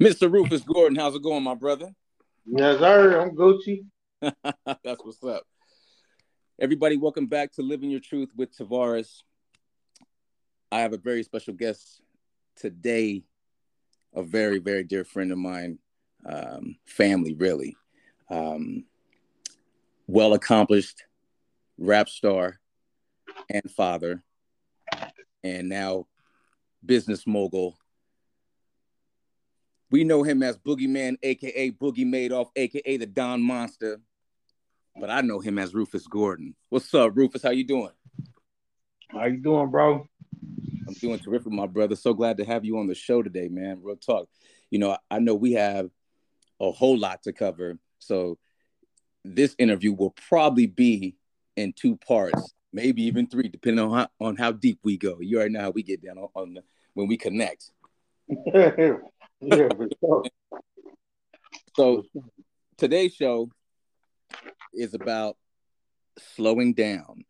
Mr. Rufus Gordon, how's it going, my brother? Yes, sir. I'm Gucci. That's what's up. Everybody, welcome back to Living Your Truth with Tavares. I have a very special guest today, a very, very dear friend of mine, um, family, really. Um, well accomplished rap star and father, and now business mogul we know him as Boogeyman, aka Boogie Madoff, aka the Don Monster. But I know him as Rufus Gordon. What's up, Rufus? How you doing? How you doing, bro? I'm doing terrific, my brother. So glad to have you on the show today, man. Real talk. You know, I know we have a whole lot to cover. So this interview will probably be in two parts, maybe even three, depending on how on how deep we go. You already know how we get down on, on the, when we connect. So today's show is about slowing down.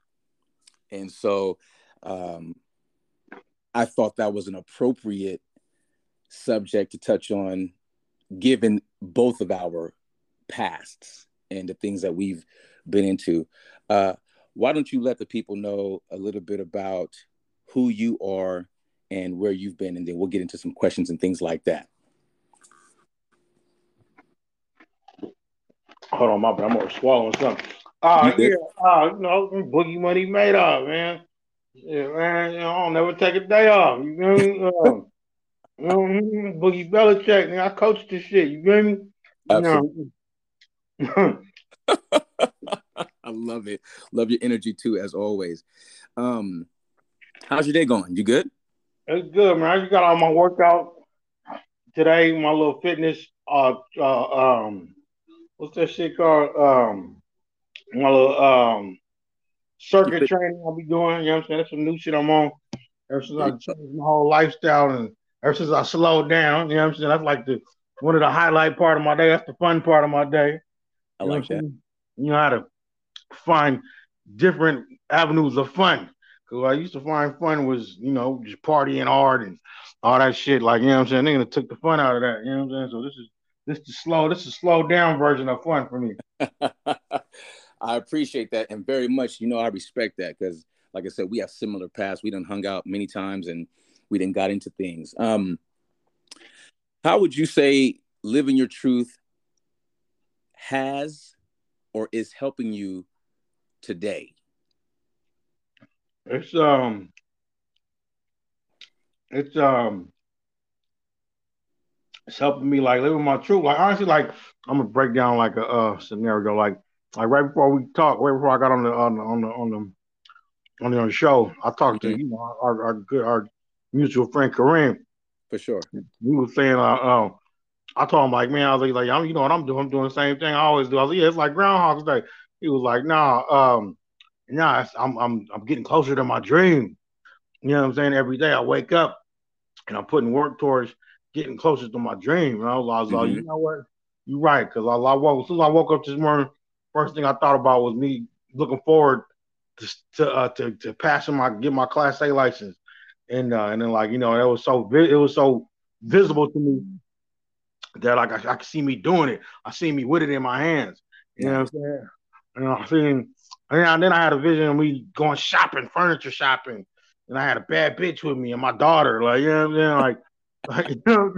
And so um, I thought that was an appropriate subject to touch on, given both of our pasts and the things that we've been into. Uh, why don't you let the people know a little bit about who you are and where you've been, and then we'll get into some questions and things like that. Hold on, my bad. I'm swallowing something. Uh, yeah, uh, you know, Boogie Money Madoff, man. Yeah, man, you know, I don't never take a day off. You know, me? um, you know, Boogie Belichick, man, I coach this shit. You feel me? Absolutely. You know? I love it. Love your energy too, as always. Um, how's your day going? You good? It's good, man. I just got all my workout today. My little fitness, uh, uh um, what's that shit called? Um, my little um circuit training I'll be doing. You know what I'm saying? That's some new shit I'm on. Ever since I changed my whole lifestyle and ever since I slowed down, you know what I'm saying? That's like the one of the highlight part of my day. That's the fun part of my day. I you like that. You know how to find different avenues of fun. Cause I used to find fun was, you know, just partying hard and all that shit. Like, you know what I'm saying? Nigga took the fun out of that. You know what I'm saying? So this is this is slow. This is slow down version of fun for me. I appreciate that and very much. You know, I respect that because, like I said, we have similar paths. We done hung out many times and we didn't got into things. Um, how would you say living your truth has or is helping you today? It's um, it's um, it's helping me like living my truth. Like honestly, like I'm gonna break down like a uh, scenario. Like like right before we talked, right before I got on the on the on the on the, on the, on the show, I talked mm-hmm. to you know our, our good our mutual friend Kareem. For sure, he was saying, uh, uh, I told him like, man, I was like, I'm, you know what I'm doing? I'm doing the same thing I always do. I was like, yeah, it's like Groundhog's Day. He was like, nah, um, nah, I'm I'm I'm getting closer to my dream. You know what I'm saying? Every day I wake up and I'm putting work towards getting closer to my dream. And I was, was mm-hmm. like, you know what? You're right. Because I, I woke, as soon as I woke up this morning, first thing I thought about was me looking forward to to uh, to, to passing my get my Class A license. And uh, and then like you know it was so it was so visible to me that like I, I could see me doing it. I see me with it in my hands. You know what I'm saying? And I seen and then I had a vision of me going shopping, furniture shopping, and I had a bad bitch with me and my daughter. Like you know what I'm saying? Like like, you know,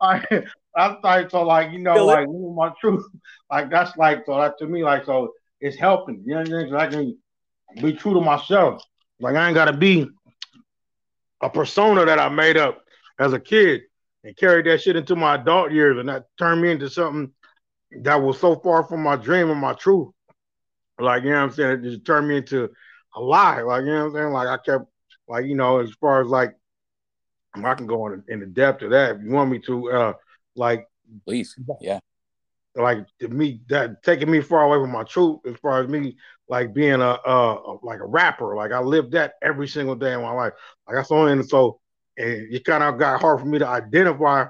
I I thought so like you know like my truth like that's like so that to me like so it's helping you know what I mean? I can be true to myself. Like I ain't gotta be a persona that I made up as a kid and carry that shit into my adult years and that turned me into something that was so far from my dream and my truth. Like you know what I'm saying? It just turned me into a lie. Like you know what I'm saying? Like I kept like you know as far as like I can go in, in the depth of that if you want me to. Uh, like, please, yeah. Like me, that taking me far away from my truth as far as me like being a, like a rapper. Like I lived that every single day in my life. Like I saw and so and it kind of got hard for me to identify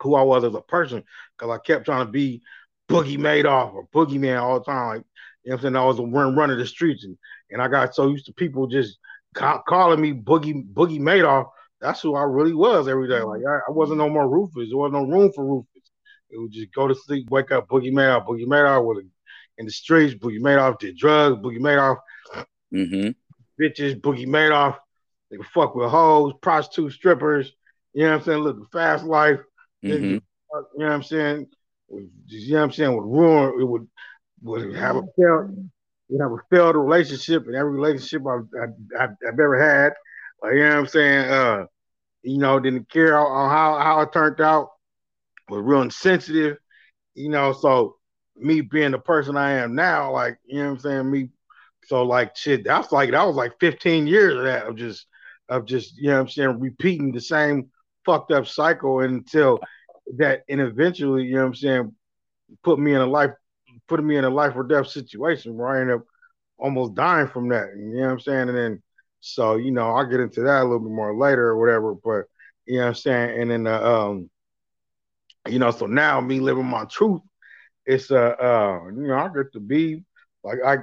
who I was as a person because I kept trying to be Boogie Madoff or Boogeyman all the time. Like you know what I'm saying? I was a run running the streets and, and I got so used to people just ca- calling me Boogie Boogie Madoff that's who I really was every day. Like I, I wasn't no more Rufus. There wasn't no room for Rufus. It would just go to sleep, wake up, Boogie Madoff, Boogie Madoff with in the streets, Boogie Madoff did drugs, Boogie Madoff, mm-hmm. bitches, Boogie Madoff. They could fuck with hoes, prostitutes, strippers. You know what I'm saying? Look, fast life. Mm-hmm. You know what I'm saying? You know what I'm saying? Would ruin. It would would have a failed. Would have a failed relationship in every relationship I've, I've, I've ever had. Like, you know what I'm saying? Uh, you know, didn't care on how, how it turned out. Was real insensitive. You know, so me being the person I am now, like, you know what I'm saying? Me so like shit, that's like that was like 15 years of that of just of just, you know what I'm saying, repeating the same fucked up cycle until that and eventually, you know what I'm saying, put me in a life putting me in a life or death situation where I ended up almost dying from that. You know what I'm saying? And then so, you know, I'll get into that a little bit more later or whatever, but you know what I'm saying? And then uh, um, you know, so now me living my truth, it's uh uh, you know, I get to be like I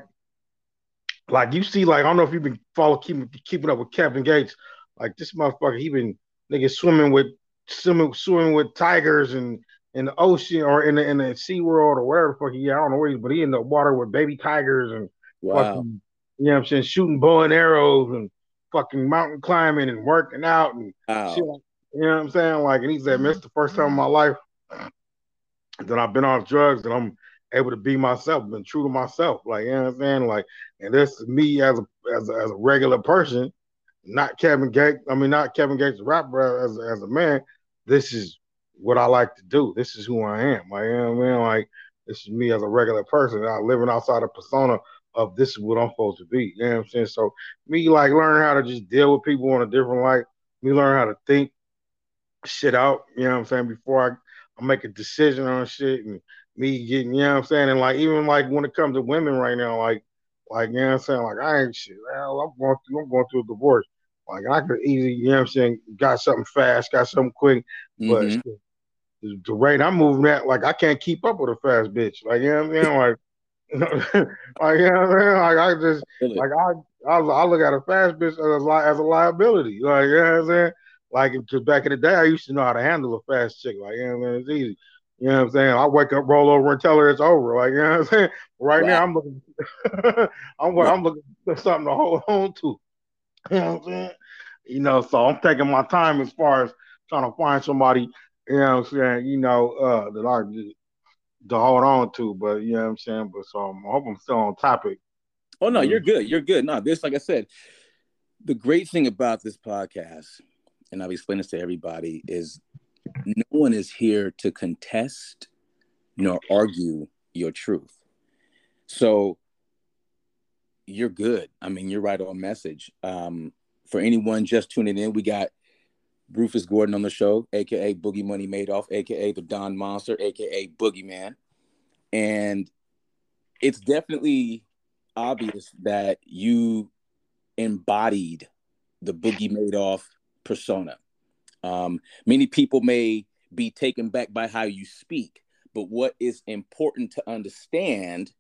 like you see, like I don't know if you've been following keeping keeping up with Kevin Gates. Like this motherfucker, he been nigga swimming with swimming swimming with tigers and in the ocean or in the in the sea world or wherever fuck he I don't know where he's but he in the water with baby tigers and wow. fucking, you know what I'm saying, shooting bow and arrows and fucking mountain climbing and working out and wow. shit. You know what I'm saying? Like and he said, Man, it's the first time in my life that I've been off drugs and I'm able to be myself, been true to myself. Like, you know what I'm saying? Like, and this is me as a as a, as a regular person, not Kevin Gates. I mean, not Kevin Gates, rapper as as a man. This is what I like to do. This is who I am. Like, you know what I mean? Like, this is me as a regular person. I'm living outside a persona of this is what I'm supposed to be. You know what I'm saying? So me like learning how to just deal with people on a different light. Me learn how to think shit out. You know what I'm saying? Before I, I make a decision on shit and me getting, you know what I'm saying? And like even like when it comes to women right now, like like you know what I'm saying, like I ain't shit. Well, I'm going through I'm going through a divorce. Like I could easily, you know what I'm saying, got something fast, got something quick, but Mhm. the, the rate I'm moving at, like I can't keep up with a fast bitch. Like you know what I'm saying? Like like you know what I'm saying? Like I just like I, I I look at a fast bitch as a li- as a liability. Like you know what I'm saying? Like because back in the day, I used to know how to handle a fast chick. Like you know what I'm saying? It's easy. You know what I'm saying? I wake up, roll over, and tell her it's over. Like you know what I'm saying? Right now, I'm looking. I'm I'm looking for something to hold on to. You know what I'm saying? You know, so I'm taking my time as far as trying to find somebody. You know what I'm saying? You know, uh, that I to hold on to. But you know what I'm saying? But so I'm, I hope I'm still on topic. Oh no, you're good. You're good. No, this, like I said, the great thing about this podcast, and I've explained this to everybody, is no one is here to contest nor argue your truth. So you're good. I mean, you're right on message. Um, for anyone just tuning in, we got Rufus Gordon on the show, aka Boogie Money Madoff, aka the Don Monster, aka Boogeyman. And it's definitely obvious that you embodied the Boogie Madoff persona. Um, many people may be taken back by how you speak, but what is important to understand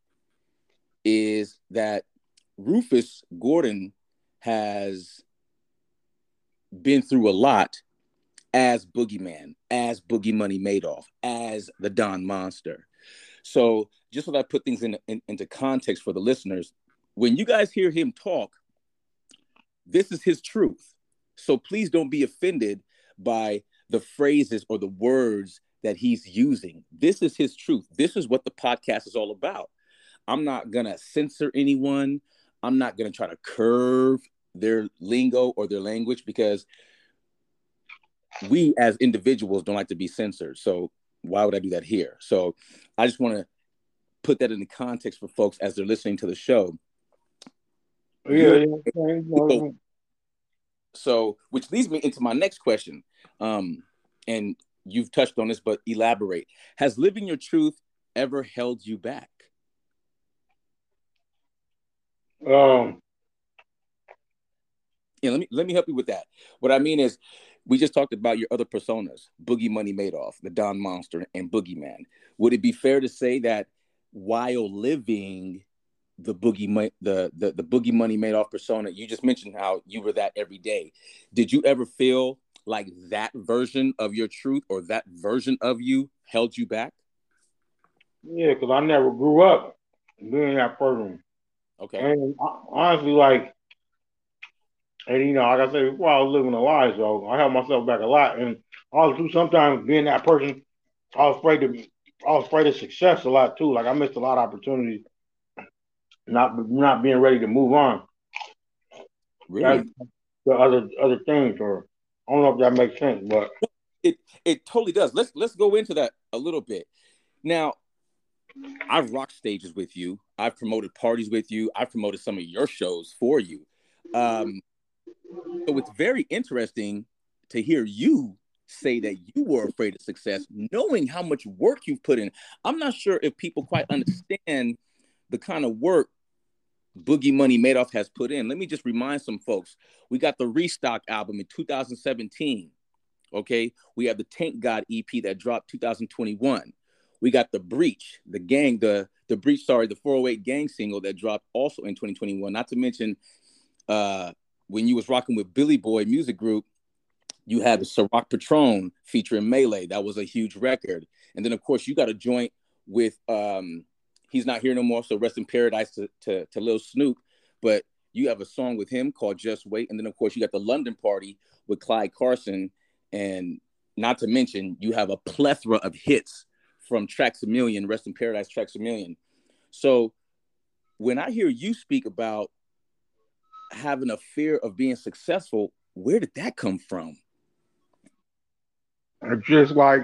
is that Rufus Gordon has been through a lot as Boogeyman, as Boogie Money Madoff, as the Don Monster. So just so that I put things in, in- into context for the listeners, when you guys hear him talk, this is his truth. So please don't be offended by the phrases or the words that he's using. This is his truth. This is what the podcast is all about. I'm not going to censor anyone. I'm not going to try to curve their lingo or their language because we as individuals don't like to be censored. So why would I do that here? So I just want to put that in the context for folks as they're listening to the show. Yeah, you know what I'm saying? You know, So, which leads me into my next question. Um, and you've touched on this, but elaborate. Has living your truth ever held you back? um, Yeah, let me let me help you with that. What I mean is, we just talked about your other personas, Boogie Money Madoff, the Don Monster, and Boogeyman. Would it be fair to say that while living the Boogie the, the the Boogie Money Madoff persona, you just mentioned how you were that every day. Did you ever feel like that version of your truth or that version of you held you back? Yeah, because I never grew up being that person. Okay. And honestly, like, and you know, like I said before, I was living a lie, so I held myself back a lot. And also, sometimes being that person, I was afraid to, I was afraid of success a lot too. Like I missed a lot of opportunities, not not being ready to move on. Really? The other other things, or I don't know if that makes sense, but it it totally does. Let's let's go into that a little bit. Now, I've rocked stages with you. I've promoted parties with you. I've promoted some of your shows for you. Um, so it's very interesting to hear you say that you were afraid of success, knowing how much work you've put in. I'm not sure if people quite understand the kind of work Boogie Money Madoff has put in. Let me just remind some folks we got the Restock album in 2017. Okay. We have the Tank God EP that dropped 2021. We got the Breach, the gang, the the Breach, sorry, the 408 gang single that dropped also in 2021. Not to mention uh when you was rocking with Billy Boy Music Group, you had Ciroc Patron featuring Melee. That was a huge record. And then of course you got a joint with um he's not here no more, so rest in paradise to to, to Lil Snoop. But you have a song with him called Just Wait. And then of course you got the London party with Clyde Carson. And not to mention you have a plethora of hits from Tracks a Million, Rest in Paradise, Tracks a Million. So when I hear you speak about having a fear of being successful, where did that come from? It's just like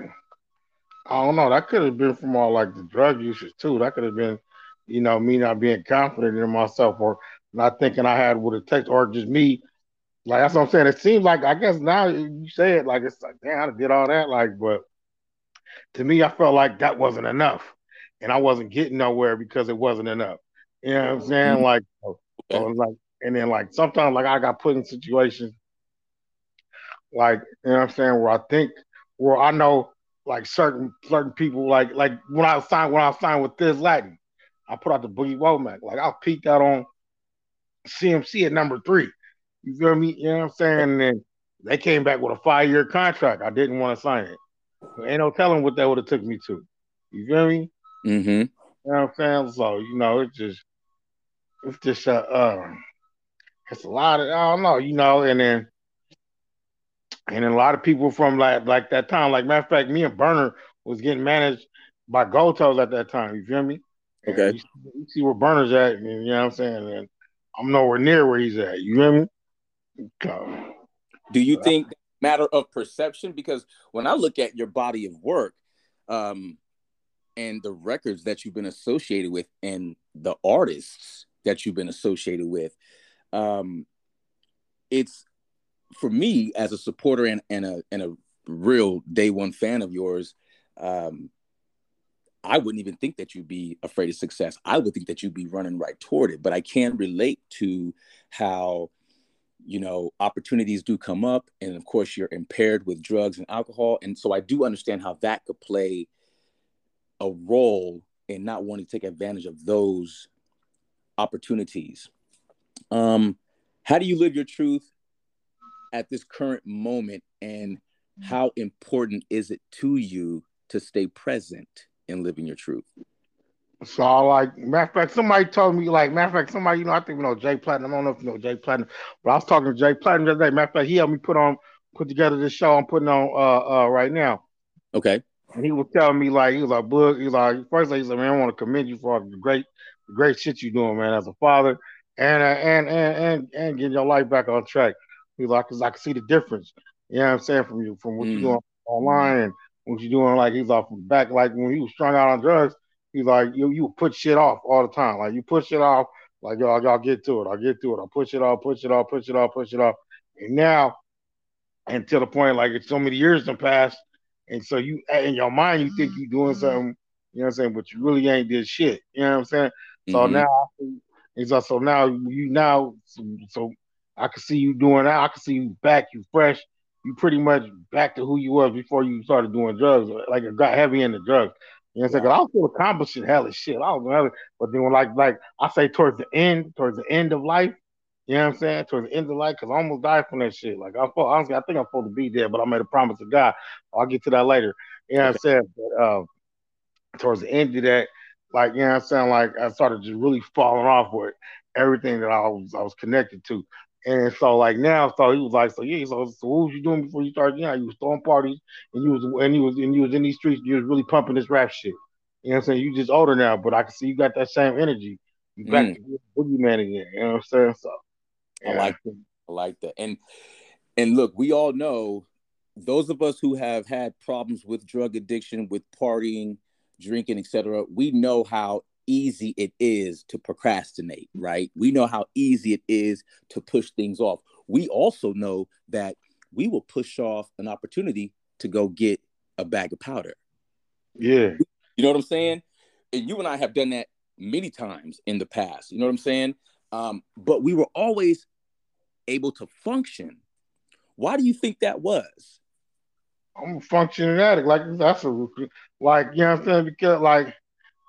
I don't know. That could have been from all like the drug usage too. That could have been, you know, me not being confident in myself or not thinking I had what it takes, or just me. Like that's what I'm saying. It seems like I guess now you say it like it's like damn, I did all that. Like, but to me, I felt like that wasn't enough, and I wasn't getting nowhere because it wasn't enough. You know what I'm saying? Mm-hmm. Like, okay. like, and then like sometimes like I got put in situations like you know what I'm saying where I think where I know like certain certain people like like when I signed when I signed with this Latin, I put out the Boogie Womack. Like I peaked out on CMC at number three. You feel me? You know what I'm saying? And then they came back with a five year contract. I didn't want to sign it. Ain't no telling what that would have took me to. You feel me? Mm-hmm. You know what I'm saying? So, you know, it's just it's just uh, uh it's a lot of I don't know, you know, and then and then a lot of people from like like that time, like matter of fact, me and Burner was getting managed by Gotos at that time. You feel me? Okay. You, you, see where Burner's at, and, you know what I'm saying? And I'm nowhere near where he's at. You feel me? So, Do you think matter of perception? Because when I look at your body of work, um, and the records that you've been associated with, and the artists that you've been associated with, um, it's for me as a supporter and, and a and a real day one fan of yours, um, I wouldn't even think that you'd be afraid of success. I would think that you'd be running right toward it. But I can relate to how, you know, opportunities do come up. And of course, you're impaired with drugs and alcohol. And so I do understand how that could play a role in not wanting to take advantage of those opportunities. Um, how do you live your truth at this current moment and how important is it to you to stay present in living your truth? So like matter of fact, somebody told me like matter of fact, somebody, you know, I think we know Jay Platinum. I don't know if you know Jay Platinum, but I was talking to Jay Platinum the other day. Matter of fact, he helped me put on put together this show I'm putting on uh uh right now. Okay. And he was telling me like he was like, Book, he's like, first he said, Man, I want to commend you for all the great the great shit you're doing, man, as a father and uh, and and and and getting your life back on track. He's like, cause I can see the difference. You know what I'm saying from you, from what mm. you're doing online and what you're doing. Like he's off from back. Like when he was strung out on drugs, he's like, you you put shit off all the time. Like you push it off. Like y'all y'all get to it. I'll get to it. I'll push it off, push it off, push it off, push it off. And now, until the point like it's so many years have passed, and so you in your mind you think you're doing something. You know what I'm saying? But you really ain't did shit. You know what I'm saying? So mm-hmm. now, it's also now you now so, so I can see you doing that. I can see you back, you fresh. You pretty much back to who you was before you started doing drugs. Like it got heavy into drugs. You know what I'm saying? Cause I was still accomplishing hell of shit. I was hella, but then when like like I say towards the end, towards the end of life, You know what I'm saying? Towards the end of life, because I almost died from that shit. Like I thought, honestly, I think I'm supposed to be dead, but I made a promise to God. I'll get to that later. You know what I'm saying? But uh, towards the end of that, like you know what I'm saying, like I started just really falling off with everything that I was I was connected to. And so like now, so he was like, so yeah, so, so what was you doing before you started? Yeah, you was throwing parties and you was and you was and you was in these streets, you was really pumping this rap shit. You know what I'm saying? You just older now, but I can see you got that same energy. You back mm. to boogeyman again. You know what I'm saying? So yeah. I like that. I like that. And and look, we all know those of us who have had problems with drug addiction, with partying, drinking, etc. We know how easy it is to procrastinate, right? We know how easy it is to push things off. We also know that we will push off an opportunity to go get a bag of powder. Yeah. You know what I'm saying? And you and I have done that many times in the past. You know what I'm saying? Um, but we were always able to function. Why do you think that was? I'm a functioning addict. Like that's a like you know what I'm saying? Because like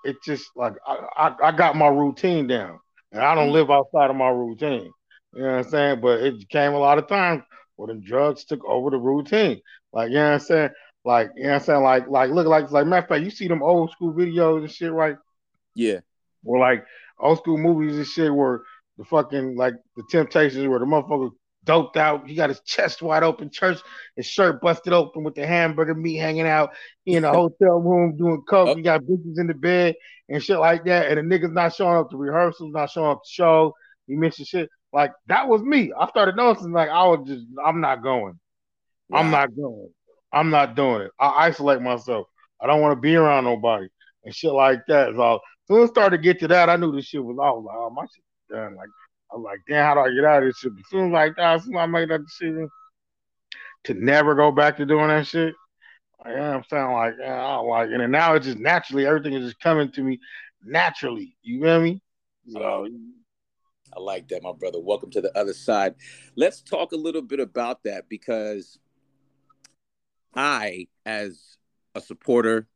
it's just like I, I, I got my routine down. And I don't mm. live outside of my routine. You know what I'm saying? But it came a lot of times where the drugs took over the routine. Like, you know what I'm saying? Like, you know what I'm saying? Like, like look like it's like matter of fact, you see them old school videos and shit, right? Yeah. Or like old school movies and shit where the fucking like the temptations where the motherfucker doped out. He got his chest wide open, church, his shirt busted open with the hamburger meat hanging out. In a hotel room doing coke. He oh. got bitches in the bed and shit like that. And the niggas not showing up to rehearsals, not showing up to show. He mentioned shit. Like that was me. I started noticing like I was just I'm not going. Wow. I'm not going. I'm not doing it. I isolate myself. I don't want to be around nobody and shit like that. So as soon as I started to get to that, I knew this shit was all like, oh, my shit done. Like I'm like, damn, how do I get out of this shit? As soon like that, soon I made that decision to never go back to doing that shit, like, I'm saying like, I don't like, and now it's just naturally everything is just coming to me naturally. You feel me? So. I like that, my brother. Welcome to the other side. Let's talk a little bit about that because I, as a supporter,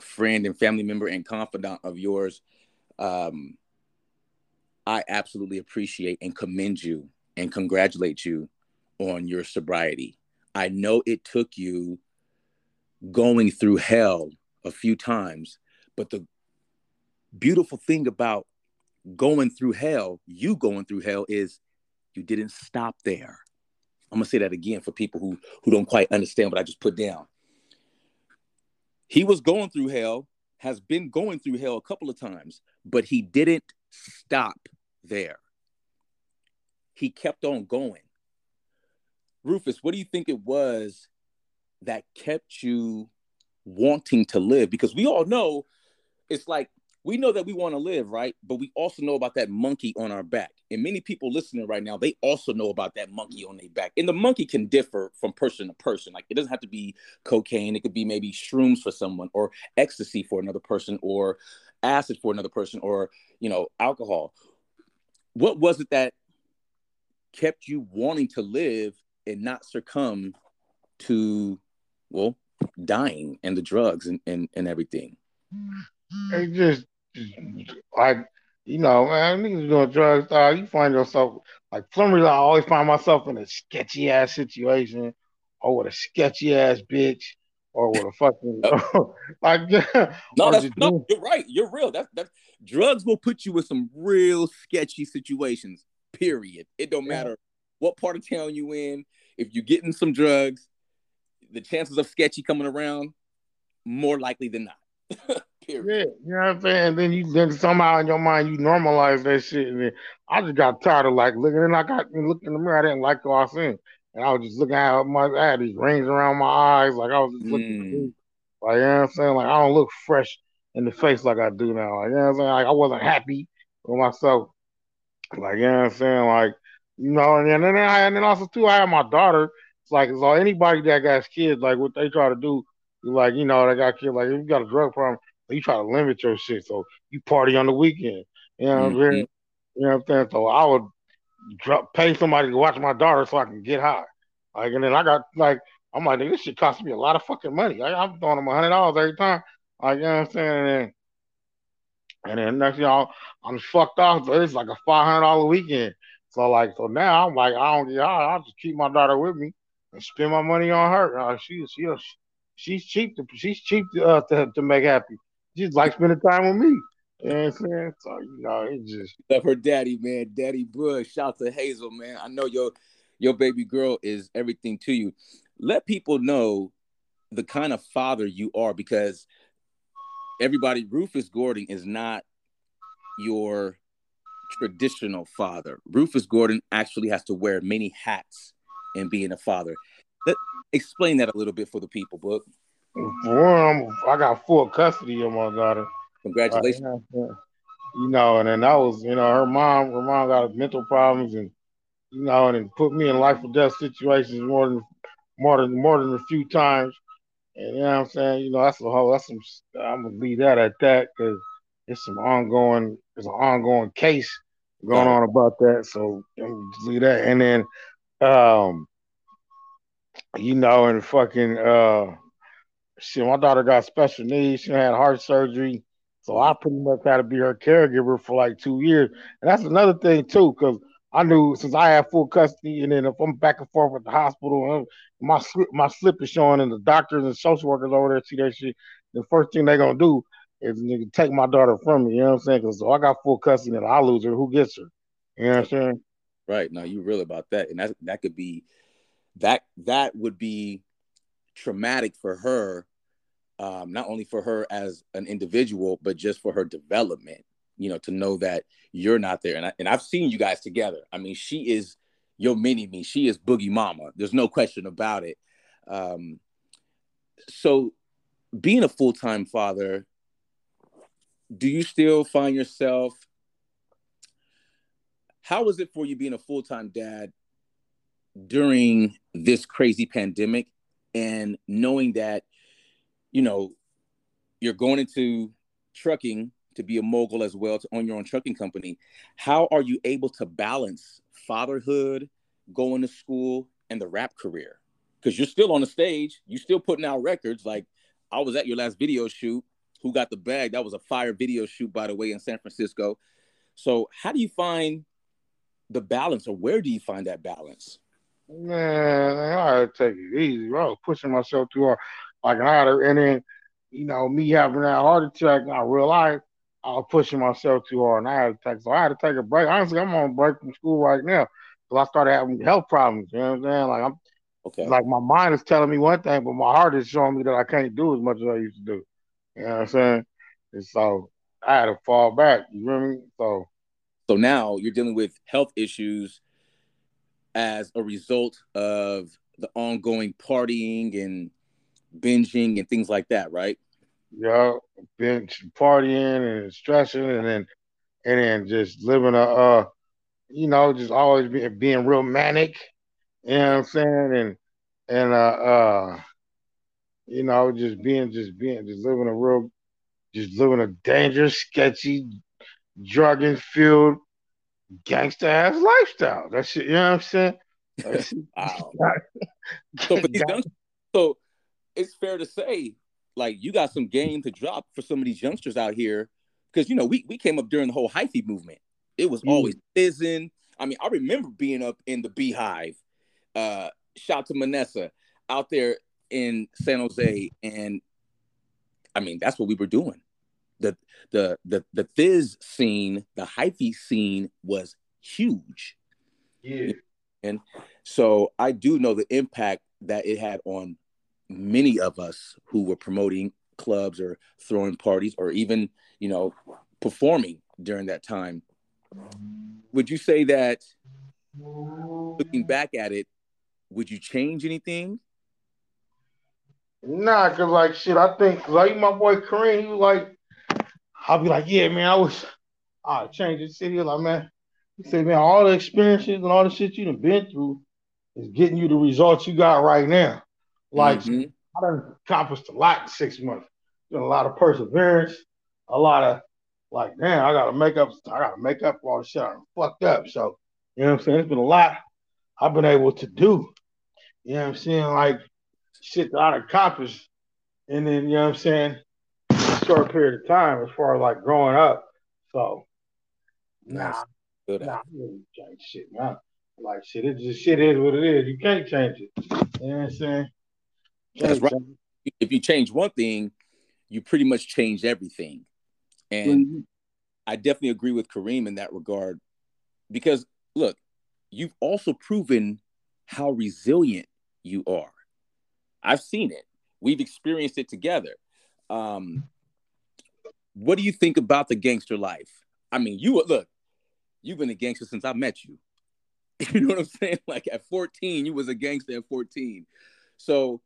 friend, and family member and confidant of yours, um, I absolutely appreciate and commend you and congratulate you on your sobriety. I know it took you going through hell a few times, but the beautiful thing about going through hell, you going through hell, is you didn't stop there. I'm gonna say that again for people who who don't quite understand what I just put down. He was going through hell, has been going through hell a couple of times, but he didn't stop there. He kept on going. Rufus, what do you think it was that kept you wanting to live? Because we all know it's like we know that we want to live, right? But we also know about that monkey on our back. And many people listening right now, they also know about that monkey on their back. And the monkey can differ from person to person. Like it doesn't have to be cocaine, it could be maybe shrooms for someone, or ecstasy for another person, or acid for another person, or you know, alcohol. What was it that kept you wanting to live and not succumb to well dying and the drugs and, and, and everything? It just like you know, man, niggas doing drugs, uh, you find yourself like for some reason I always find myself in a sketchy ass situation or with a sketchy ass bitch or with a fucking like no, that's, no, you're right. You're real. That's that drugs will put you in some real sketchy situations. Period. It don't yeah. matter what part of town you in. If you're getting some drugs, the chances of sketchy coming around more likely than not. Period. Yeah, you know what I'm saying? And then you then somehow in your mind you normalize that shit. And then I just got tired of like looking and I got looking in the mirror, I didn't like what I seen. And I was just looking at my I had these rings around my eyes, like I was just looking mm. like you know what I'm saying? Like I don't look fresh in the face like I do now. Like you know what I'm saying? Like I wasn't happy with myself. Like you know what I'm saying? Like, you know, and then, and then I and then also too I have my daughter. It's like so anybody that got kids, like what they try to do, like, you know, they got kids, like if you got a drug problem, you try to limit your shit. So you party on the weekend. You know what I'm mm-hmm. saying? You know what I'm saying? So I would drop, pay somebody to watch my daughter so I can get high. Like, and then I got like, I'm like, this shit cost me a lot of fucking money. Like, I'm throwing them a hundred dollars every time. Like, you know what I'm saying? And then, and then next y'all, I'm fucked off. So it's like a five hundred dollar weekend. So like, so now I'm like, I don't, yeah, I'll just keep my daughter with me and spend my money on her. Uh, she, she, she's cheap to, she's cheap to, uh, to, to make happy. She's like spending time with me. You know what I'm saying? So you know, it just love her daddy, man. Daddy Bush. Shout to Hazel, man. I know your your baby girl is everything to you. Let people know the kind of father you are because everybody, Rufus Gordon is not your traditional father. Rufus Gordon actually has to wear many hats in being a father. Let, explain that a little bit for the people, Book. For one, I got full custody of my daughter. Congratulations. Uh, you know, and then I was, you know, her mom, her mom got mental problems and you know, and it put me in life or death situations more than more than more than a few times. And you know what I'm saying? You know, that's a whole that's some I'm gonna leave that at that because it's some ongoing there's an ongoing case going on about that. So leave that. And then um you know, and fucking uh shit, my daughter got special needs, she had heart surgery. So I pretty much had to be her caregiver for like two years. And that's another thing too, because I knew since I had full custody, and then if I'm back and forth at the hospital, my slip, my slip is showing, and the doctors and social workers over there see that shit. The first thing they're gonna do is nigga, take my daughter from me. You know what I'm saying? Because so I got full custody, and I lose her. Who gets her? You know what I'm saying? Right. Now you real about that, and that that could be that that would be traumatic for her, um, not only for her as an individual, but just for her development you know, to know that you're not there. And, I, and I've seen you guys together. I mean, she is your mini me. She is Boogie Mama. There's no question about it. Um, so, being a full time father, do you still find yourself? How was it for you being a full time dad during this crazy pandemic and knowing that, you know, you're going into trucking to be a mogul as well to own your own trucking company. How are you able to balance fatherhood going to school and the rap career? Because you're still on the stage. You're still putting out records. Like i was at your last video shoot. Who got the bag? That was a fire video shoot by the way in san francisco. So how do you find the balance or where do you find that balance? Man i take it easy. I was pushing myself too hard like i had and then you know me having that heart attack i realized I was pushing myself too hard, and I had to take so I had to take a break. Honestly, I'm on break from school right now because I started having health problems. You know what I'm saying? Like I'm, okay. Like my mind is telling me one thing, but my heart is showing me that I can't do as much as I used to do. You know what I'm saying? And so I had to fall back. You know what I mean? So, so now you're dealing with health issues as a result of the ongoing partying and binging and things like that, right? yeah, been partying and stressing, and then and then just living a, uh, you know, just always being being real manic. You know what I'm saying? And and uh, uh, you know, just being just being just living a real, just living a dangerous, sketchy, drug infused, gangster ass lifestyle. That's shit. You know what I'm saying? wow. so, so it's fair to say like you got some game to drop for some of these youngsters out here because you know we we came up during the whole hyphy movement. It was mm. always fizzing. I mean, I remember being up in the Beehive. Uh, shout to Manessa out there in San Jose, and I mean that's what we were doing. The the the the fizz scene, the hyphy scene was huge. Yeah. And so I do know the impact that it had on many of us who were promoting clubs or throwing parties or even, you know, performing during that time. Would you say that looking back at it, would you change anything? Nah, cause like shit, I think like my boy Kareem, he was like, I'll be like, yeah, man, I was, I changed the city. Like, man, he said, man, all the experiences and all the shit you have been through is getting you the results you got right now. Like mm-hmm. I done accomplished a lot in six months. Been a lot of perseverance, a lot of like, damn, I gotta make up, I gotta make up for all the shit I'm fucked up. So, you know what I'm saying? It's been a lot I've been able to do. You know what I'm saying? Like shit that I accomplished. And then, you know what I'm saying, short period of time as far as like growing up. So nice. Nah. That. Nah, you change shit, man. Like shit, it just shit is what it is. You can't change it. You know what I'm saying? That's right. If you change one thing, you pretty much change everything. And mm-hmm. I definitely agree with Kareem in that regard. Because look, you've also proven how resilient you are. I've seen it. We've experienced it together. Um, what do you think about the gangster life? I mean, you look, you've been a gangster since I met you. You know what I'm saying? Like at 14, you was a gangster at 14. So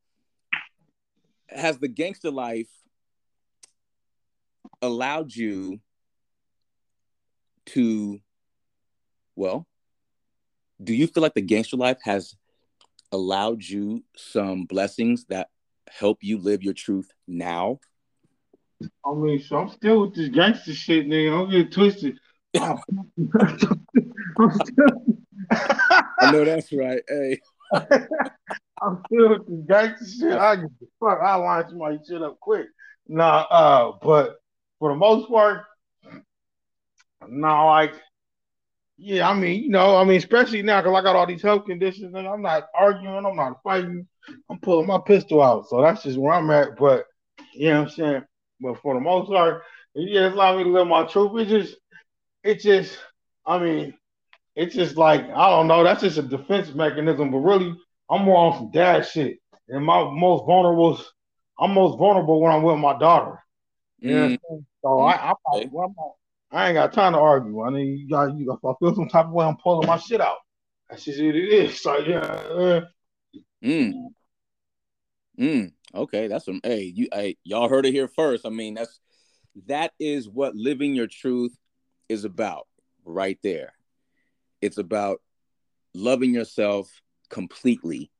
has the gangster life allowed you to well, do you feel like the gangster life has allowed you some blessings that help you live your truth now? I mean, so I'm still with this gangster shit, nigga. i'm getting twisted. I know that's right. Hey. I'm still gangster shit. I fuck. I line somebody shit up quick. Nah, uh, but for the most part, nah, like, yeah, I mean, you know, I mean, especially now because I got all these health conditions and I'm not arguing, I'm not fighting, I'm pulling my pistol out. So that's just where I'm at. But you know what I'm saying? But for the most part, it just allowed me to live my truth. It just, it just, I mean, it's just like I don't know. That's just a defense mechanism. But really, I'm more on some dad shit. And my most vulnerable, I'm most vulnerable when I'm with my daughter. You know mm. So mm. I, I, well, I, ain't got time to argue. I mean, you got, you, if I feel some type of way, I'm pulling my shit out. That's just what it is. So yeah. Uh, mm. Mm. Okay, that's some. Hey, you, hey, y'all heard it here first. I mean, that's that is what living your truth is about, right there. It's about loving yourself completely,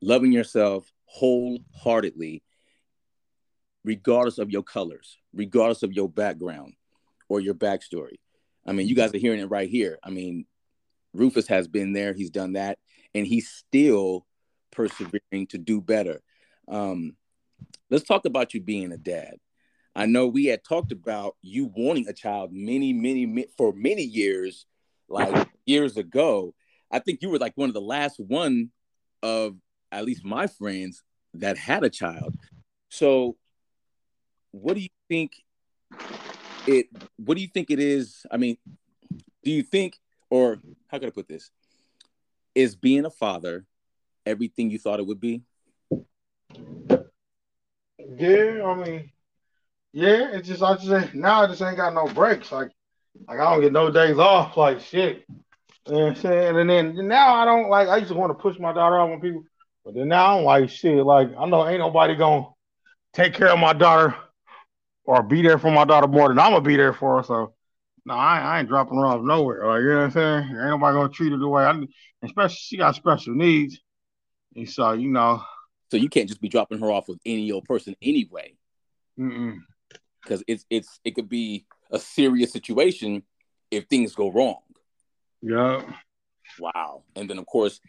loving yourself wholeheartedly, regardless of your colors, regardless of your background or your backstory. I mean, you guys are hearing it right here. I mean, Rufus has been there, he's done that, and he's still persevering to do better. Um, let's talk about you being a dad. I know we had talked about you wanting a child many, many, for many years, like years ago. I think you were like one of the last one of at least my friends that had a child. So, what do you think it? What do you think it is? I mean, do you think, or how can I put this? Is being a father everything you thought it would be? Yeah, I mean, yeah, it's just I just now I just ain't got no breaks. Like, like I don't get no days off. Like shit. You know what I'm saying? And then now I don't like I used to want to push my daughter out on people, but then now I'm like shit. Like I know ain't nobody gonna take care of my daughter or be there for my daughter more than I'm gonna be there for her. So no, I, I ain't dropping her off nowhere. Like you know what I'm saying? Ain't nobody gonna treat her the way I especially she got special needs. And so, you know. So you can't just be dropping her off with any old person anyway. Because it's it's it could be a serious situation if things go wrong. Yeah. Wow. And then of course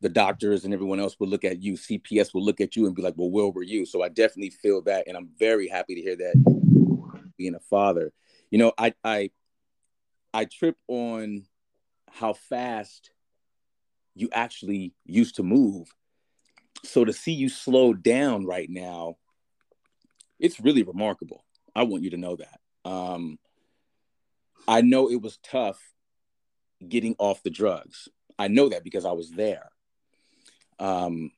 the doctors and everyone else will look at you. CPS will look at you and be like, "Well, where were you?" So I definitely feel that, and I'm very happy to hear that. Being a father, you know, I I I trip on how fast you actually used to move so to see you slow down right now, it's really remarkable. I want you to know that. Um, I know it was tough getting off the drugs. I know that because I was there. Um,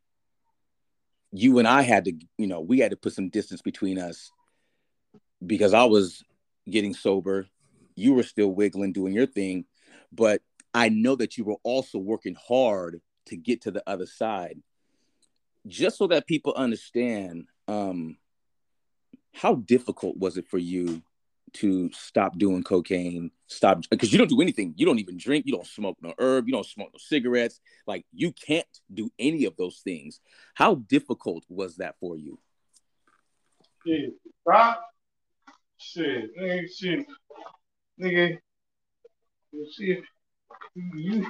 you and I had to, you know, we had to put some distance between us because I was getting sober. You were still wiggling, doing your thing. But I know that you were also working hard to get to the other side just so that people understand um, how difficult was it for you to stop doing cocaine stop because you don't do anything. You don't even drink you don't smoke no herb you don't smoke no cigarettes. Like you can't do any of those things. How difficult was that for you? Shit. Stop shit. Nigga shit. Nigga. See you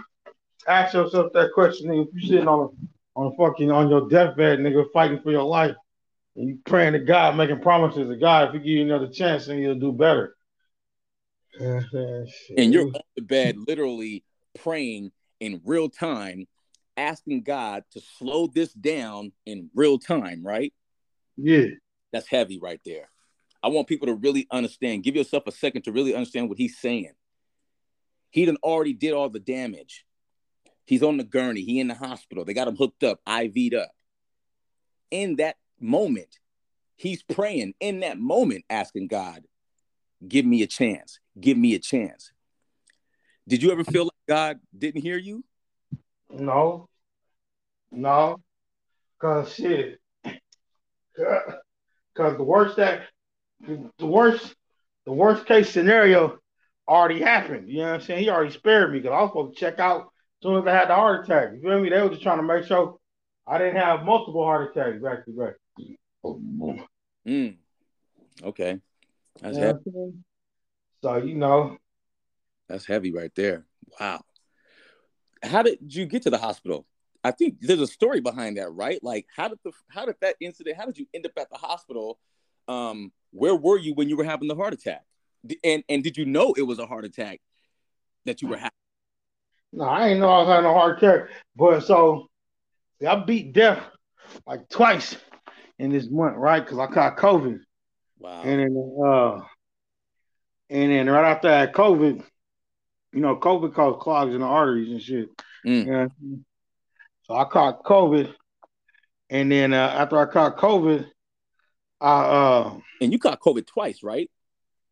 ask yourself that question if you sitting on a on fucking on your deathbed, nigga, fighting for your life. And you praying to God, making promises to God, if he give you another chance, then you'll do better. and you're on the bed literally praying in real time, asking God to slow this down in real time, right? Yeah. That's heavy right there. I want people to really understand. Give yourself a second to really understand what he's saying. He done already did all the damage. He's on the gurney. He in the hospital. They got him hooked up, IV'd up. In that moment, he's praying. In that moment, asking God, "Give me a chance. Give me a chance." Did you ever feel like God didn't hear you? No. No. Cause shit. Cause the worst that the worst the worst case scenario already happened. You know what I'm saying? He already spared me because I was supposed to check out as soon as I had the heart attack. You feel me? They were just trying to make sure I didn't have multiple heart attacks back to back. Mm. Okay. That's you heavy. So you know. That's heavy right there. Wow. How did you get to the hospital? I think there's a story behind that, right? Like how did the how did that incident, how did you end up at the hospital? Um, where were you when you were having the heart attack? And and did you know it was a heart attack that you were having? No, I didn't know I was having a heart attack. But so I beat death like twice in this month, right? Because I caught COVID. Wow. And then uh and then right after that COVID, you know, COVID caused clogs in the arteries and shit. Mm. So I caught COVID. And then uh, after I caught COVID, I uh and you caught COVID twice, right?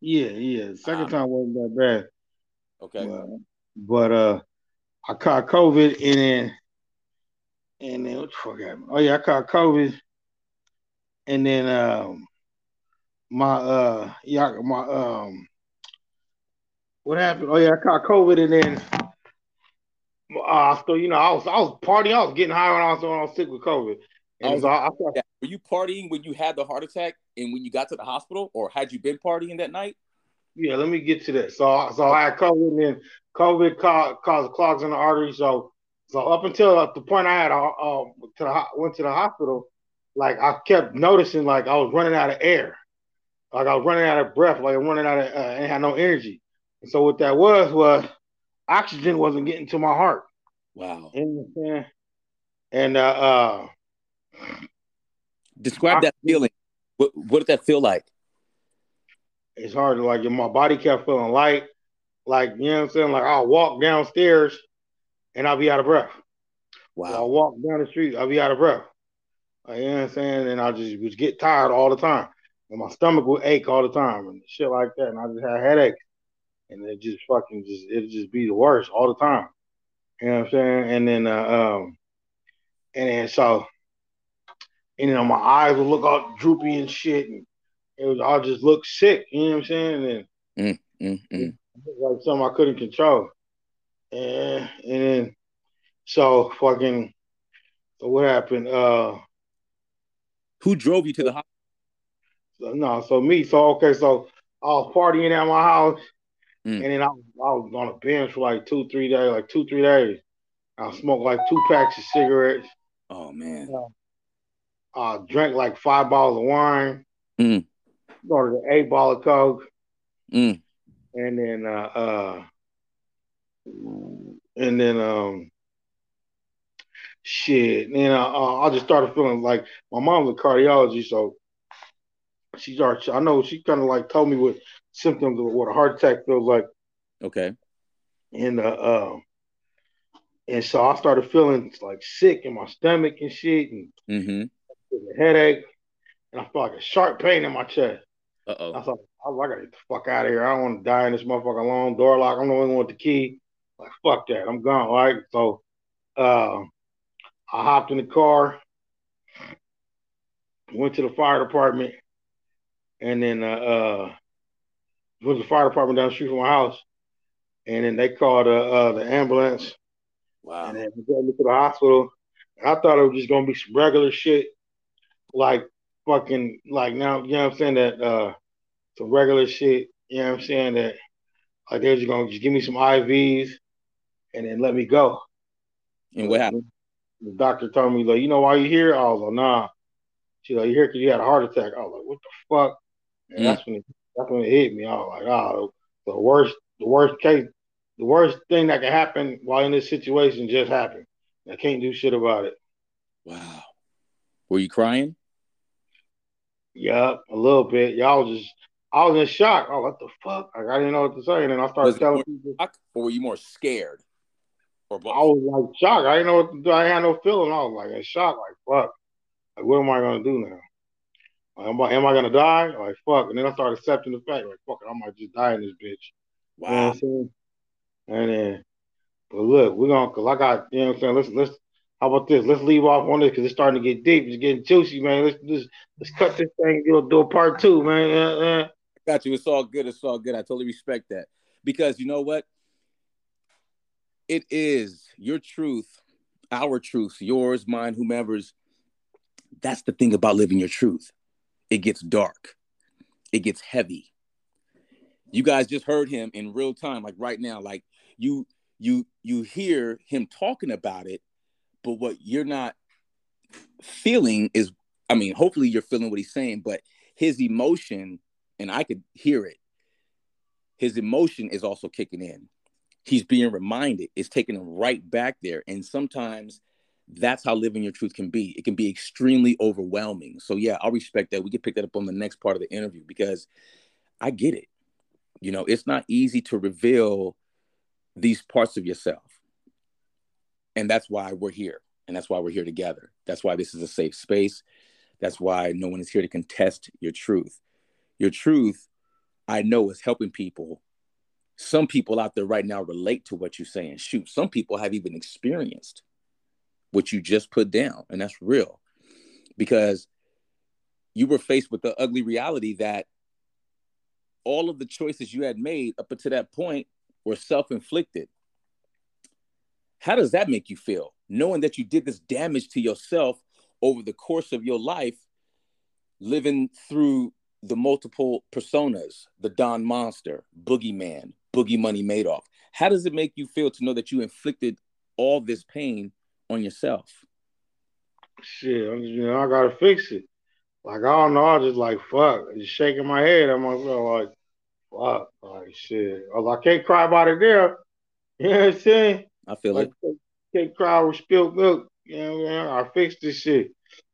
Yeah, yeah. Second time wasn't that bad. Okay. But, but uh I caught COVID and then and then what the fuck happened? Oh yeah, I caught COVID and then um my uh yeah my um what happened? Oh yeah, I caught COVID and then uh so you know I was I was partying, I was getting high when I was when I was sick with COVID. And was, so I, I, were you partying when you had the heart attack and when you got to the hospital, or had you been partying that night? Yeah, let me get to that. So, so I had COVID, and then COVID caused, caused clogs in the artery. So, so up until the point I had, uh, uh, to the, went to the hospital, like I kept noticing, like I was running out of air, like I was running out of breath, like I'm running out of, uh, and had no energy. And so what that was was oxygen wasn't getting to my heart. Wow. And, and uh, uh Describe that feeling. What, what did that feel like? It's hard to like my body kept feeling light. Like, you know what I'm saying? Like I'll walk downstairs and I'll be out of breath. Wow. I'll walk down the street, I'll be out of breath. You know what I'm saying? And I just would get tired all the time. And my stomach would ache all the time and shit like that. And I just had headaches. And it just fucking just it'd just be the worst all the time. You know what I'm saying? And then uh, um and then so and you know my eyes would look all droopy and shit, and it was I'll just look sick. You know what I'm saying? And mm, mm, mm. like something I couldn't control. And and then so fucking so what happened? Uh who drove you to the hospital? So, no, so me. So okay, so I was partying at my house, mm. and then I, I was on a bench for like two, three days, like two, three days. I smoked like two packs of cigarettes. Oh man. Uh, uh, drank like five bottles of wine, mm. ordered an eight ball of coke, mm. and then uh, uh, and then um, shit. And then uh, uh, I just started feeling like my mom's a cardiologist, so she started. I know she kind of like told me what symptoms of what a heart attack feels like. Okay. And uh, um, and so I started feeling like sick in my stomach and shit, and mm-hmm a headache, and I felt like a sharp pain in my chest. Uh oh. I thought, I was like, I gotta get the fuck out of here. I don't want to die in this motherfucker alone. Door lock. I'm the only one with the key. Like, fuck that. I'm gone. Right. So, uh, I hopped in the car, went to the fire department, and then uh, uh to the fire department down the street from my house, and then they called uh, uh the ambulance. Wow. And then they got me to the hospital. I thought it was just gonna be some regular shit like fucking like now, you know what I'm saying? That uh some regular shit, you know what I'm saying? That like they're just gonna just give me some IVs and then let me go. And what happened? The doctor told me, like, you know why you here? I was like, nah. She's like, you here because you had a heart attack. I was like, what the fuck? And mm. that's when it, that's when it hit me. I was like, oh, The worst, the worst case, the worst thing that can happen while in this situation just happened. I can't do shit about it. Wow. Were you crying? Yeah, a little bit. Y'all was just I was in shock. Oh, what the fuck? Like, I didn't know what to say. And then I started telling people. Or were you more scared? Or both? I was like shocked. I didn't know what to do. I had no feeling. I was like in shock. Like, fuck. Like, what am I going to do now? Like, am I, am I going to die? Like, fuck. And then I started accepting the fact, like, fuck it, I might just die in this bitch. Wow. You know and then, but look, we're going to, because I got, you know what I'm saying? Let's, let's, how about this? Let's leave off on this because it's starting to get deep. It's getting juicy, man. Let's just let's cut this thing. Do, do a part two, man. Yeah, yeah. Got you. It's all good. It's all good. I totally respect that because you know what? It is your truth, our truth, yours, mine, whomever's. That's the thing about living your truth. It gets dark. It gets heavy. You guys just heard him in real time, like right now. Like you, you, you hear him talking about it, but what you're not feeling is, I mean, hopefully you're feeling what he's saying, but his emotion and I could hear it. His emotion is also kicking in. He's being reminded. It's taking him right back there. And sometimes that's how living your truth can be. It can be extremely overwhelming. So yeah, I'll respect that. We can pick that up on the next part of the interview because I get it. You know, it's not easy to reveal these parts of yourself. And that's why we're here. And that's why we're here together. That's why this is a safe space. That's why no one is here to contest your truth your truth, I know, is helping people. Some people out there right now relate to what you're saying. Shoot, some people have even experienced what you just put down, and that's real because you were faced with the ugly reality that all of the choices you had made up until that point were self inflicted. How does that make you feel? Knowing that you did this damage to yourself over the course of your life, living through the multiple personas, the Don Monster, Boogeyman, Boogie Money Madoff. How does it make you feel to know that you inflicted all this pain on yourself? Shit, I'm just, you know, I gotta fix it. Like I don't know, I just like fuck, just shaking my head at myself, like fuck, like shit. I, I can't cry about it there. You know what I'm saying? I feel like, it. Can't cry with spilled milk. You know what I mean? I fixed this shit.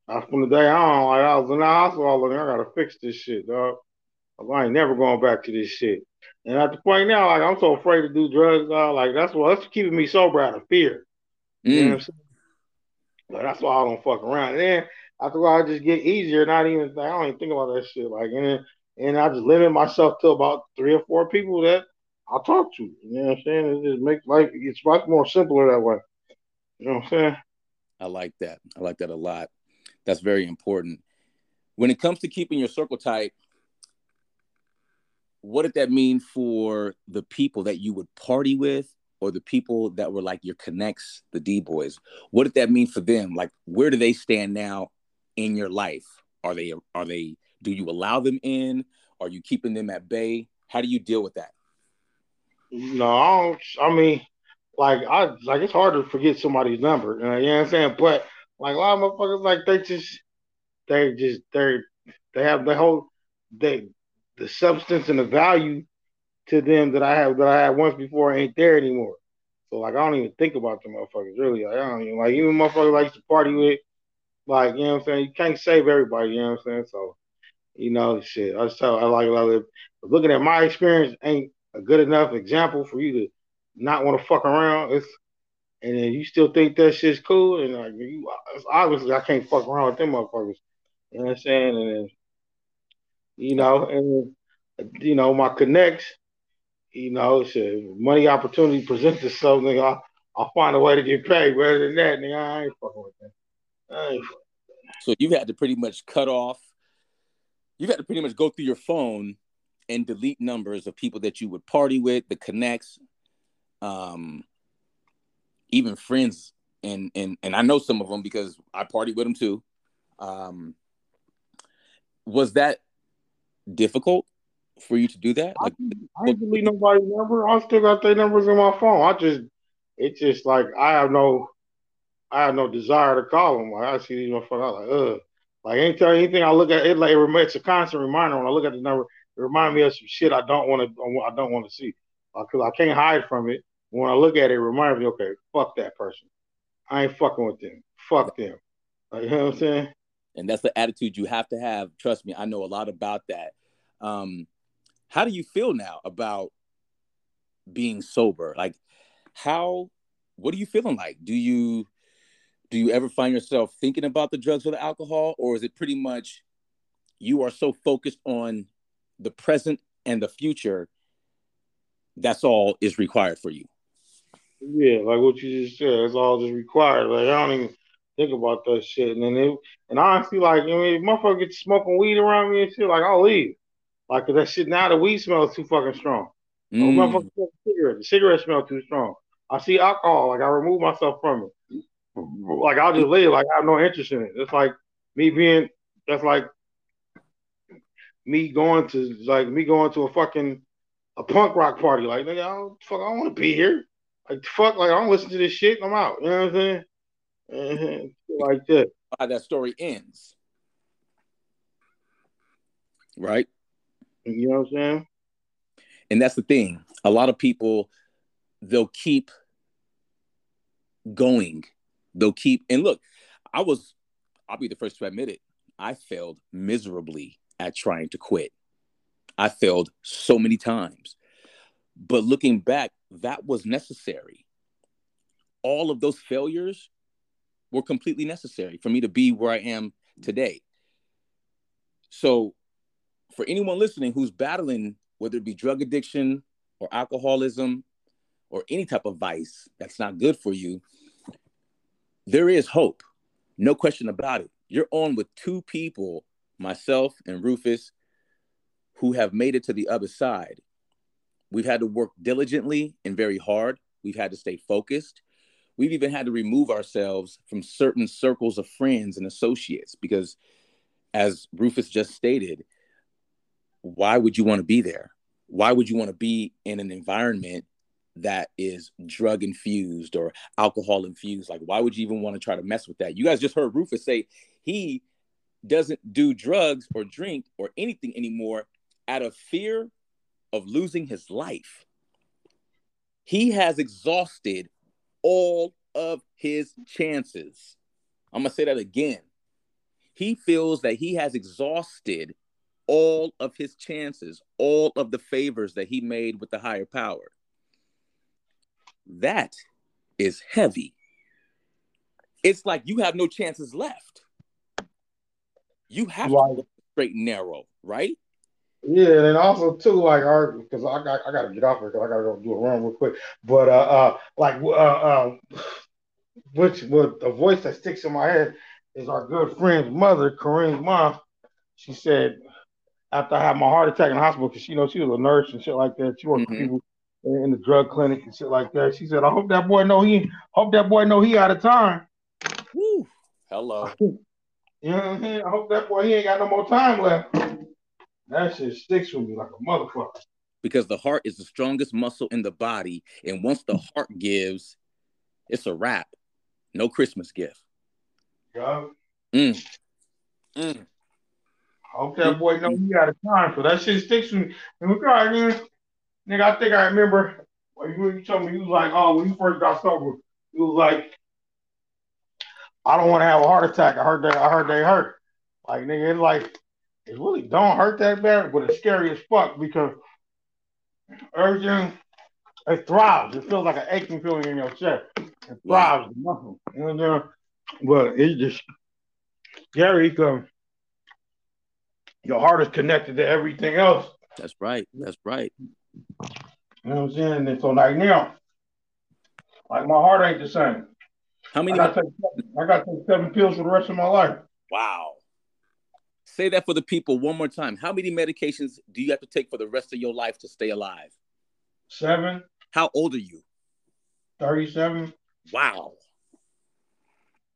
I, from the day on, like I was in the hospital, I gotta fix this shit, dog. I ain't never going back to this shit. And at the point now, like I'm so afraid to do drugs, dog. Like that's what that's keeping me sober out of fear. Mm. You know what I'm saying? But that's why I don't fuck around. And then after a while, I just get easier. Not even I don't even think about that shit. Like and then, and I just limit myself to about three or four people that I'll talk to. You know what I'm saying? It just makes life it's much more simpler that way. You know what I'm saying? I like that. I like that a lot. That's very important. When it comes to keeping your circle tight, what did that mean for the people that you would party with or the people that were like your connects, the D boys? What did that mean for them? Like, where do they stand now in your life? Are they, are they, do you allow them in? Are you keeping them at bay? How do you deal with that? No, I, don't, I mean, like I like it's hard to forget somebody's number. You know, what I'm saying? But like a lot of motherfuckers, like they just, they just, they they have the whole, they, the substance and the value to them that I have that I had once before ain't there anymore. So like I don't even think about the motherfuckers really. Like, I don't even like even motherfuckers used to party with. Like you know what I'm saying. You can't save everybody. You know what I'm saying. So you know shit. I just tell I like, like looking at my experience ain't a good enough example for you to not want to fuck around. It's and then you still think that shit's cool, and like you, obviously I can't fuck around with them motherfuckers. You know what I'm saying? And then, you know, and you know my connects, you know, shit, money opportunity presents itself, nigga. I'll, I'll find a way to get paid. Better than that, nigga, I ain't fucking with that. I So you had to pretty much cut off. You had to pretty much go through your phone and delete numbers of people that you would party with, the connects. Um, even friends and and and I know some of them because I party with them too. Um, was that difficult for you to do that? Like, I, I didn't nobody's number. I still got their numbers in my phone. I just it's just like I have no I have no desire to call them. Like I see these motherfuckers, I'm like, ugh. Like anytime anything I look at it, like it, it's a constant reminder when I look at the number. It reminds me of some shit I don't want to I don't want to see uh, because I can't hide from it. When I look at it, it reminds me, okay, fuck that person. I ain't fucking with them. Fuck them. Like, you know what I'm saying? And that's the attitude you have to have. Trust me, I know a lot about that. Um, how do you feel now about being sober? Like, how? What are you feeling like? Do you do you ever find yourself thinking about the drugs or the alcohol, or is it pretty much you are so focused on the present and the future? That's all is required for you. Yeah, like what you just said, it's all just required. Like I don't even think about that shit. And then it, and honestly, like I mean, if motherfucker gets smoking weed around me and shit, like I'll leave. Like that shit now the weed smells too fucking strong. Mm. motherfucker cigarette, the cigarette smell too strong. I see alcohol, like I remove myself from it. Like I'll just leave, like I have no interest in it. It's like me being that's like me going to like me going to a fucking a punk rock party. Like nigga, I don't fuck I don't want to be here. Like fuck, like I don't listen to this shit. I'm out. You know what I'm saying? Mm-hmm. Like that. How that story ends, right? You know what I'm saying? And that's the thing. A lot of people, they'll keep going. They'll keep and look. I was. I'll be the first to admit it. I failed miserably at trying to quit. I failed so many times. But looking back, that was necessary. All of those failures were completely necessary for me to be where I am today. So, for anyone listening who's battling, whether it be drug addiction or alcoholism or any type of vice that's not good for you, there is hope. No question about it. You're on with two people, myself and Rufus, who have made it to the other side. We've had to work diligently and very hard. We've had to stay focused. We've even had to remove ourselves from certain circles of friends and associates because, as Rufus just stated, why would you want to be there? Why would you want to be in an environment that is drug infused or alcohol infused? Like, why would you even want to try to mess with that? You guys just heard Rufus say he doesn't do drugs or drink or anything anymore out of fear of losing his life. He has exhausted all of his chances. I'm going to say that again. He feels that he has exhausted all of his chances, all of the favors that he made with the higher power. That is heavy. It's like you have no chances left. You have right. to straight and narrow, right? Yeah, and also too, like, our because I got I got to get off here because I got to go do a run real quick. But uh, uh like, uh, um, which what the voice that sticks in my head is our good friend's mother, Kareem's mom. She said after I had my heart attack in the hospital, because you know she was a nurse and shit like that. She worked mm-hmm. with people in the drug clinic and shit like that. She said, "I hope that boy know he hope that boy know he out of time." Woo. Hello. you know what I mean? I hope that boy he ain't got no more time left. That shit sticks with me like a motherfucker. Because the heart is the strongest muscle in the body, and once the heart gives, it's a wrap. No Christmas gift. Yeah. Mm. Mm. I hope that boy know he got a time, so that shit sticks with me. And look, all right, man. Nigga, I think I remember when you told me you was like, oh, when you first got sober, you was like, I don't want to have a heart attack. I heard that. I heard they hurt. Like nigga, it's like it really don't hurt that bad, but it's scary as fuck because everything it throbs. It feels like an aching feeling in your chest. It throbs, muscle. You know, but it's just scary because your heart is connected to everything else. That's right. That's right. You know what I'm saying? And so like now, like my heart ain't the same. How many? I got to take seven pills for the rest of my life. Wow. Say that for the people one more time. How many medications do you have to take for the rest of your life to stay alive? Seven. How old are you? 37. Wow.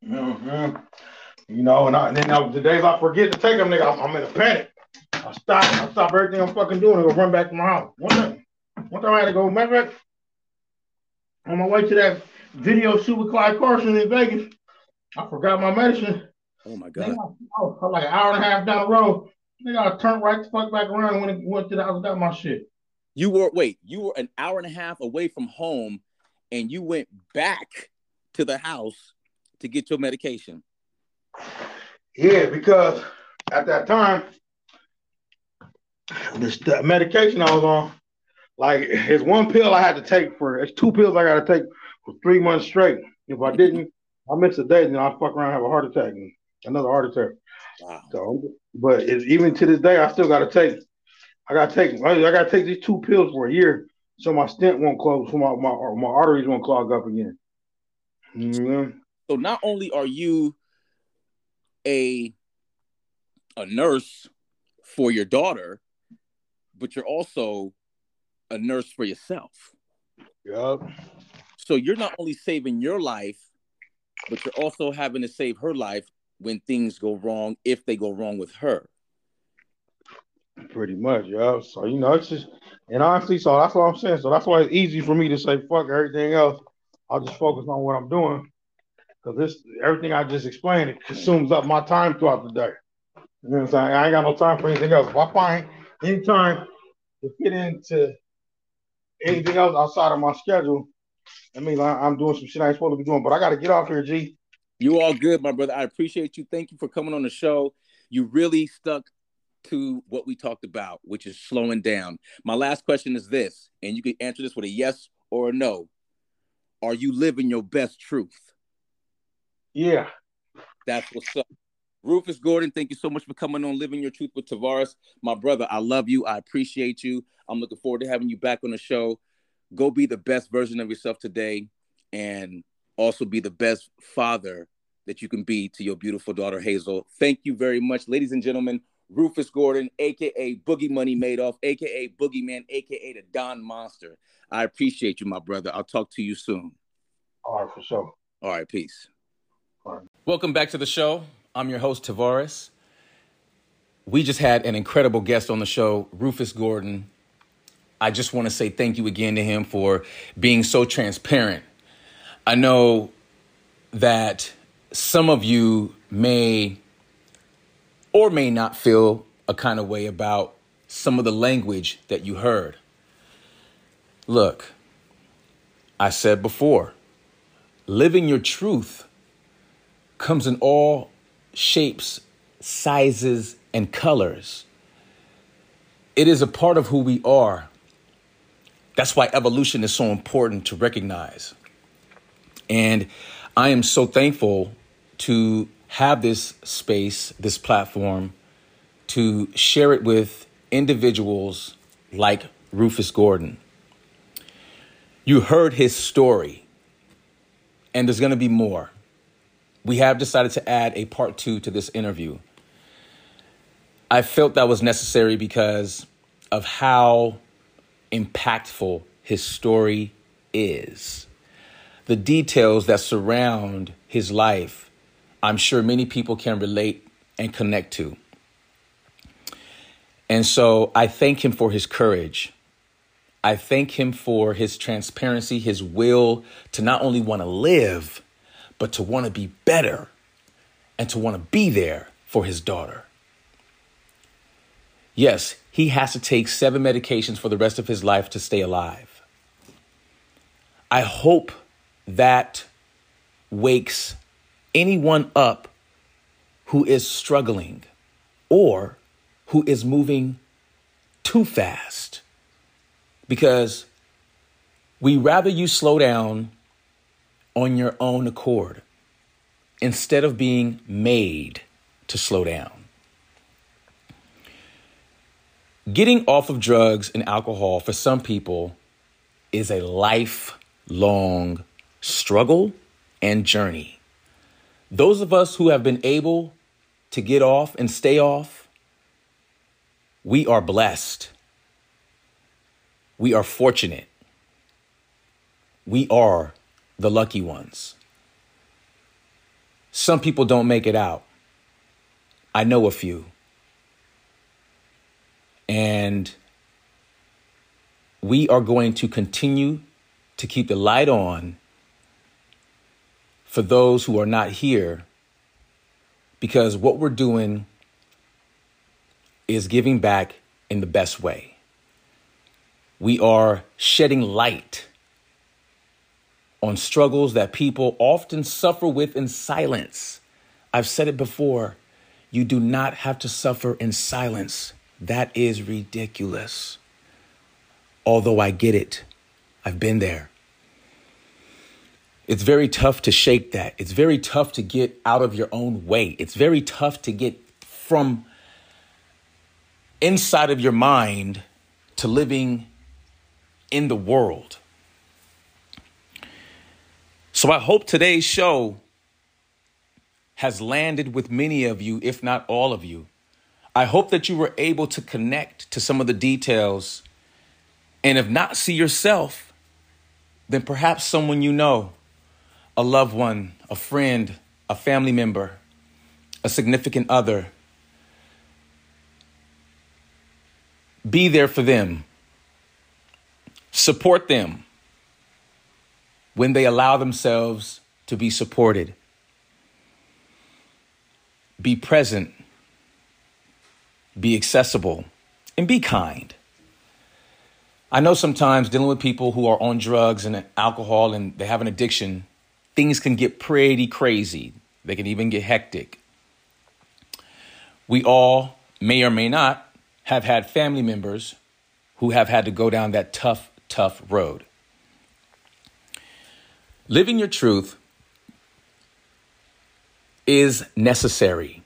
Mm-hmm. You know, and, I, and then I, the days I forget to take them, nigga, I'm, I'm in a panic. I stop, I stop everything I'm fucking doing and go run back to my house. One time, one time I had to go, matter of on my way to that video shoot with Clyde Carson in Vegas, I forgot my medicine. Oh my god! Oh, I'm like an hour and a half down the road. Nigga, I turned right the fuck back around when it went to the house got my shit. You were wait, you were an hour and a half away from home and you went back to the house to get your medication. Yeah, because at that time, the medication I was on, like it's one pill I had to take for it's two pills I gotta take for three months straight. If I didn't, I miss a day, and then I'd fuck around and have a heart attack and another heart attack. Wow. So, but it's, even to this day, I still gotta take. I gotta take. I gotta take these two pills for a year, so my stent won't close, so my my, my arteries won't clog up again. Mm-hmm. So not only are you a a nurse for your daughter, but you're also a nurse for yourself. Yep. So you're not only saving your life, but you're also having to save her life when things go wrong, if they go wrong with her. Pretty much, yeah. So you know, it's just and honestly, so that's what I'm saying. So that's why it's easy for me to say fuck everything else. I'll just focus on what I'm doing because this everything I just explained it consumes up my time throughout the day. You know what I'm saying? I ain't got no time for anything else. If I find any time to fit into anything else outside of my schedule, I mean, I'm doing some shit I ain't supposed to be doing. But I got to get off here, G. You all good, my brother. I appreciate you. Thank you for coming on the show. You really stuck to what we talked about, which is slowing down. My last question is this, and you can answer this with a yes or a no. Are you living your best truth? Yeah. That's what's up. Rufus Gordon, thank you so much for coming on Living Your Truth with Tavares. My brother, I love you. I appreciate you. I'm looking forward to having you back on the show. Go be the best version of yourself today and also be the best father that you can be to your beautiful daughter, Hazel. Thank you very much, ladies and gentlemen. Rufus Gordon, aka Boogie Money Madoff, aka Boogeyman, aka the Don Monster. I appreciate you, my brother. I'll talk to you soon. All right, for sure. All right, peace. All right. Welcome back to the show. I'm your host, Tavares. We just had an incredible guest on the show, Rufus Gordon. I just want to say thank you again to him for being so transparent. I know that some of you may or may not feel a kind of way about some of the language that you heard. Look, I said before, living your truth comes in all shapes, sizes, and colors. It is a part of who we are. That's why evolution is so important to recognize. And I am so thankful to have this space, this platform, to share it with individuals like Rufus Gordon. You heard his story, and there's going to be more we have decided to add a part two to this interview. I felt that was necessary because of how impactful his story is. The details that surround his life, I'm sure many people can relate and connect to. And so I thank him for his courage. I thank him for his transparency, his will to not only want to live, but to want to be better and to want to be there for his daughter. Yes, he has to take seven medications for the rest of his life to stay alive. I hope that wakes anyone up who is struggling or who is moving too fast. Because we rather you slow down on your own accord instead of being made to slow down. Getting off of drugs and alcohol for some people is a lifelong struggle and journey. Those of us who have been able to get off and stay off, we are blessed. We are fortunate. We are the lucky ones. Some people don't make it out. I know a few. And we are going to continue to keep the light on for those who are not here because what we're doing is giving back in the best way. We are shedding light on struggles that people often suffer with in silence. I've said it before. You do not have to suffer in silence. That is ridiculous. Although I get it, I've been there. It's very tough to shake that. It's very tough to get out of your own way. It's very tough to get from inside of your mind to living in the world. So I hope today's show has landed with many of you, if not all of you. I hope that you were able to connect to some of the details. And if not see yourself, then perhaps someone you know, a loved one, a friend, a family member, a significant other, be there for them, support them when they allow themselves to be supported. Be present, be accessible, and be kind. I know sometimes dealing with people who are on drugs and alcohol and they have an addiction, things can get pretty crazy. They can even get hectic. We all may or may not have had family members who have had to go down that tough, tough road. Living your truth is necessary.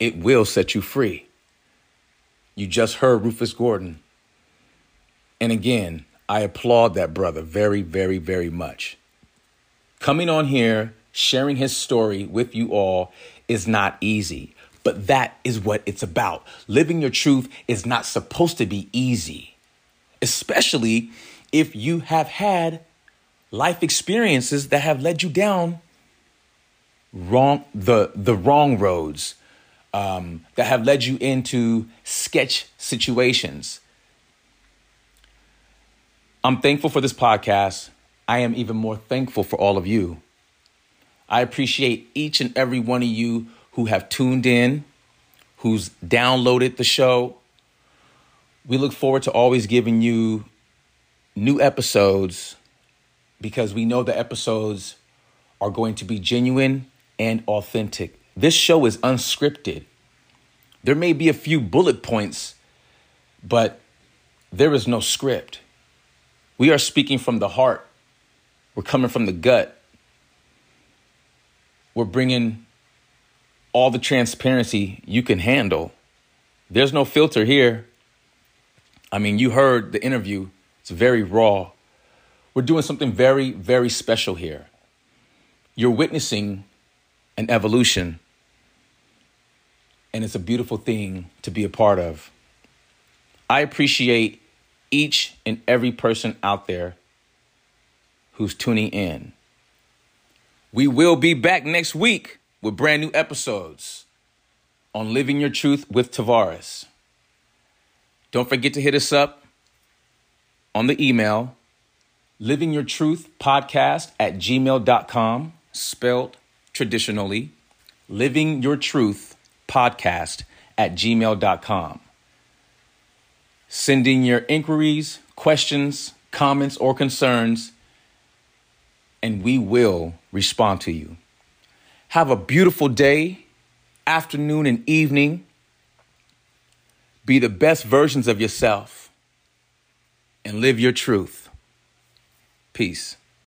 It will set you free. You just heard Rufus Gordon. And again, I applaud that brother very, very, very much. Coming on here, sharing his story with you all is not easy. But that is what it's about. Living your truth is not supposed to be easy, especially if you have had life experiences that have led you down wrong the the wrong roads um, that have led you into sketch situations. I'm thankful for this podcast. I am even more thankful for all of you. I appreciate each and every one of you who have tuned in, who's downloaded the show. We look forward to always giving you new episodes because we know the episodes are going to be genuine and authentic. This show is unscripted. There may be a few bullet points, but there is no script. We are speaking from the heart. We're coming from the gut. We're bringing all the transparency you can handle. There's no filter here. I mean, you heard the interview, it's very raw. We're doing something very, very special here. You're witnessing an evolution, and it's a beautiful thing to be a part of. I appreciate each and every person out there who's tuning in. We will be back next week with brand new episodes on Living Your Truth with Tavares. Don't forget to hit us up on the email living your truth podcast at gmail.com spelled traditionally living your truth podcast at gmail.com sending your inquiries questions comments or concerns and we will respond to you have a beautiful day, afternoon, and evening. Be the best versions of yourself and live your truth. Peace.